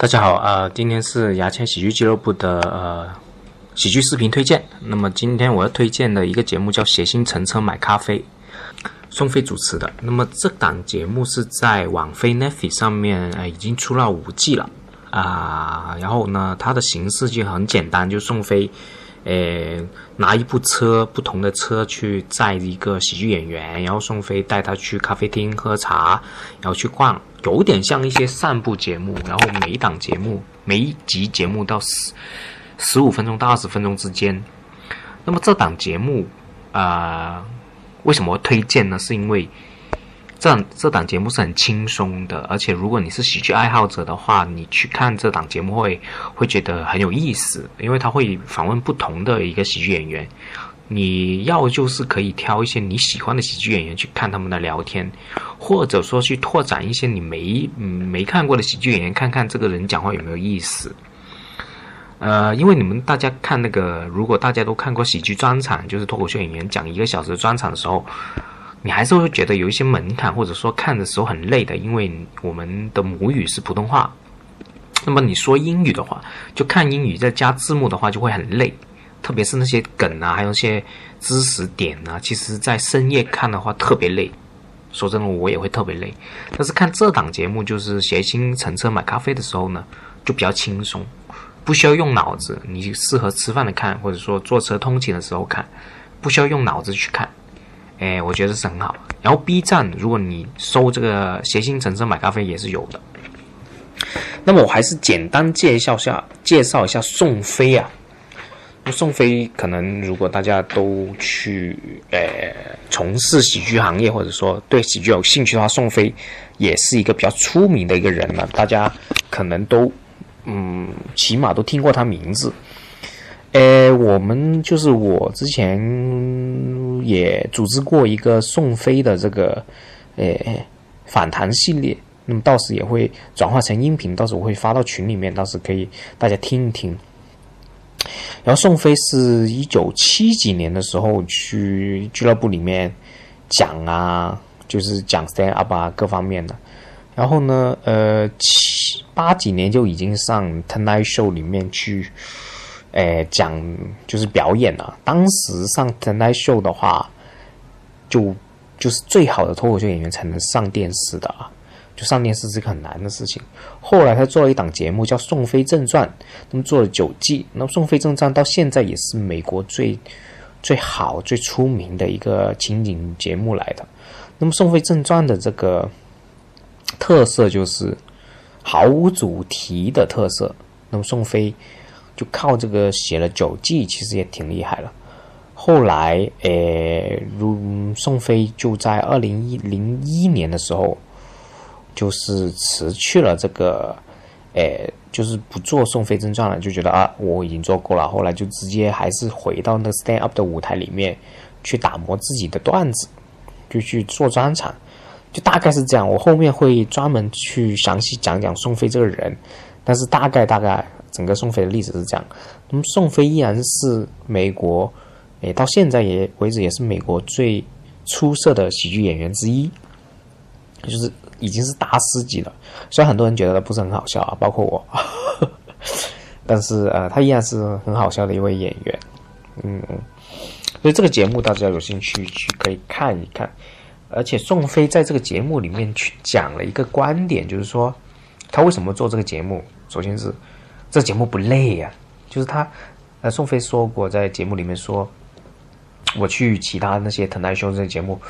大家好，呃，今天是牙签喜剧俱乐部的呃喜剧视频推荐。那么今天我要推荐的一个节目叫《谐星乘车买咖啡》，宋飞主持的。那么这档节目是在网飞 Netflix 上面，呃，已经出了五季了啊。然后呢，它的形式就很简单，就宋飞，呃，拿一部车，不同的车去载一个喜剧演员，然后宋飞带他去咖啡厅喝茶，然后去逛。有点像一些散步节目，然后每一档节目、每一集节目到十十五分钟到二十分钟之间。那么这档节目啊，为什么推荐呢？是因为这这档节目是很轻松的，而且如果你是喜剧爱好者的话，你去看这档节目会会觉得很有意思，因为他会访问不同的一个喜剧演员。你要就是可以挑一些你喜欢的喜剧演员去看他们的聊天，或者说去拓展一些你没没看过的喜剧演员，看看这个人讲话有没有意思。呃，因为你们大家看那个，如果大家都看过喜剧专场，就是脱口秀演员讲一个小时的专场的时候，你还是会觉得有一些门槛，或者说看的时候很累的，因为我们的母语是普通话。那么你说英语的话，就看英语再加字幕的话，就会很累。特别是那些梗啊，还有一些知识点啊，其实，在深夜看的话特别累。说真的，我也会特别累。但是看这档节目，就是谐星乘车买咖啡的时候呢，就比较轻松，不需要用脑子。你适合吃饭的看，或者说坐车通勤的时候看，不需要用脑子去看。哎，我觉得是很好。然后 B 站，如果你搜这个谐星乘车买咖啡，也是有的。那么我还是简单介绍下，介绍一下宋飞啊。宋飞可能，如果大家都去呃从事喜剧行业，或者说对喜剧有兴趣的话，宋飞也是一个比较出名的一个人了。大家可能都嗯，起码都听过他名字。呃，我们就是我之前也组织过一个宋飞的这个呃反弹系列，那么到时也会转化成音频，到时我会发到群里面，到时可以大家听一听。然后宋飞是一九七几年的时候去俱乐部里面讲啊，就是讲 stand up 啊各方面的。然后呢，呃，七八几年就已经上 Tonight Show 里面去，诶讲就是表演了。当时上 Tonight Show 的话，就就是最好的脱口秀演员才能上电视的啊。就上电视是个很难的事情。后来他做了一档节目叫《宋飞正传》，那么做了九季。那么《宋飞正传》到现在也是美国最最好、最出名的一个情景节目来的。那么《宋飞正传》的这个特色就是毫无主题的特色。那么宋飞就靠这个写了九季，其实也挺厉害了。后来，诶，如宋飞就在二零一零一年的时候。就是辞去了这个，诶，就是不做宋飞正传了，就觉得啊，我已经做够了。后来就直接还是回到那个 stand up 的舞台里面去打磨自己的段子，就去做专场，就大概是这样。我后面会专门去详细讲讲宋飞这个人，但是大概大概整个宋飞的例子是这样。那么宋飞依然是美国，诶，到现在也为止也是美国最出色的喜剧演员之一，就是。已经是大师级了，虽然很多人觉得他不是很好笑啊，包括我，但是呃，他依然是很好笑的一位演员，嗯，所以这个节目大家有兴趣去可以看一看，而且宋飞在这个节目里面去讲了一个观点，就是说他为什么做这个节目，首先是这节目不累呀，就是他呃，宋飞说过在节目里面说。我去其他那些腾台秀这些节目，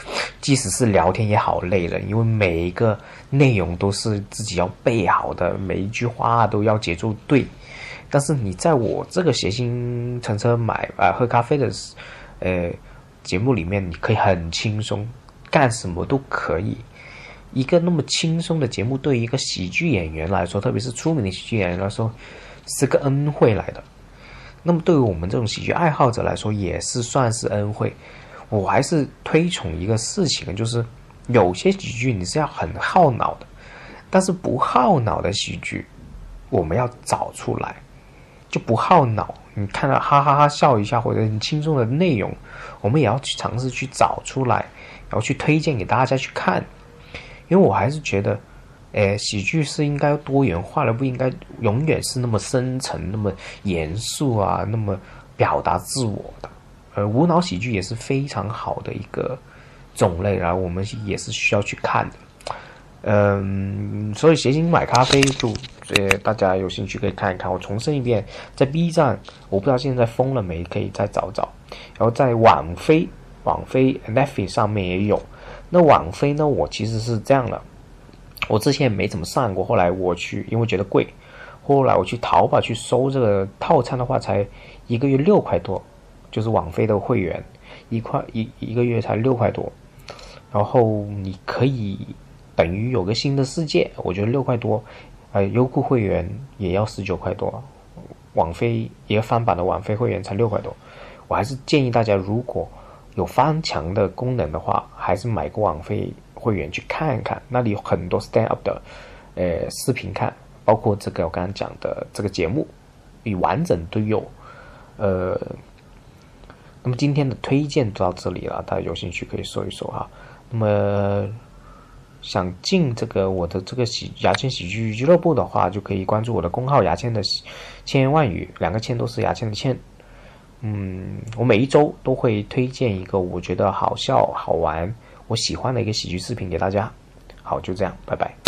即使是聊天也好累了，因为每一个内容都是自己要背好的，每一句话都要节奏对。但是你在我这个谐星乘车买啊喝咖啡的呃节目里面，你可以很轻松，干什么都可以。一个那么轻松的节目，对于一个喜剧演员来说，特别是出名的喜剧演员来说，是个恩惠来的。那么对于我们这种喜剧爱好者来说，也是算是恩惠。我还是推崇一个事情，就是有些喜剧你是要很耗脑的，但是不耗脑的喜剧，我们要找出来，就不耗脑。你看到哈哈哈笑一下或者很轻松的内容，我们也要去尝试去找出来，然后去推荐给大家去看。因为我还是觉得，诶，喜剧是应该多元化的，不应该永远是那么深沉、那么严肃啊，那么表达自我的。呃，无脑喜剧也是非常好的一个种类，然后我们也是需要去看的。嗯，所以谐星买咖啡就，呃，大家有兴趣可以看一看。我重申一遍，在 B 站，我不知道现在封了没，可以再找找。然后在网飞，网飞 Netflix 上面也有。那网飞呢，我其实是这样的，我之前也没怎么上过，后来我去，因为觉得贵，后来我去淘宝去搜这个套餐的话，才一个月六块多，就是网飞的会员，一块一一个月才六块多，然后你可以。等于有个新的世界，我觉得六块多，呃，优酷会员也要十九块多，网飞一个翻版的网飞会员才六块多，我还是建议大家如果有翻墙的功能的话，还是买个网费会员去看一看，那里有很多 stand up 的，呃，视频看，包括这个我刚刚讲的这个节目，与完整都有，呃，那么今天的推荐就到这里了，大家有兴趣可以搜一搜哈，那么。想进这个我的这个喜牙签喜剧俱乐部的话，就可以关注我的公号“牙签的千言万语”，两个“签”都是牙签的“签”。嗯，我每一周都会推荐一个我觉得好笑、好玩、我喜欢的一个喜剧视频给大家。好，就这样，拜拜。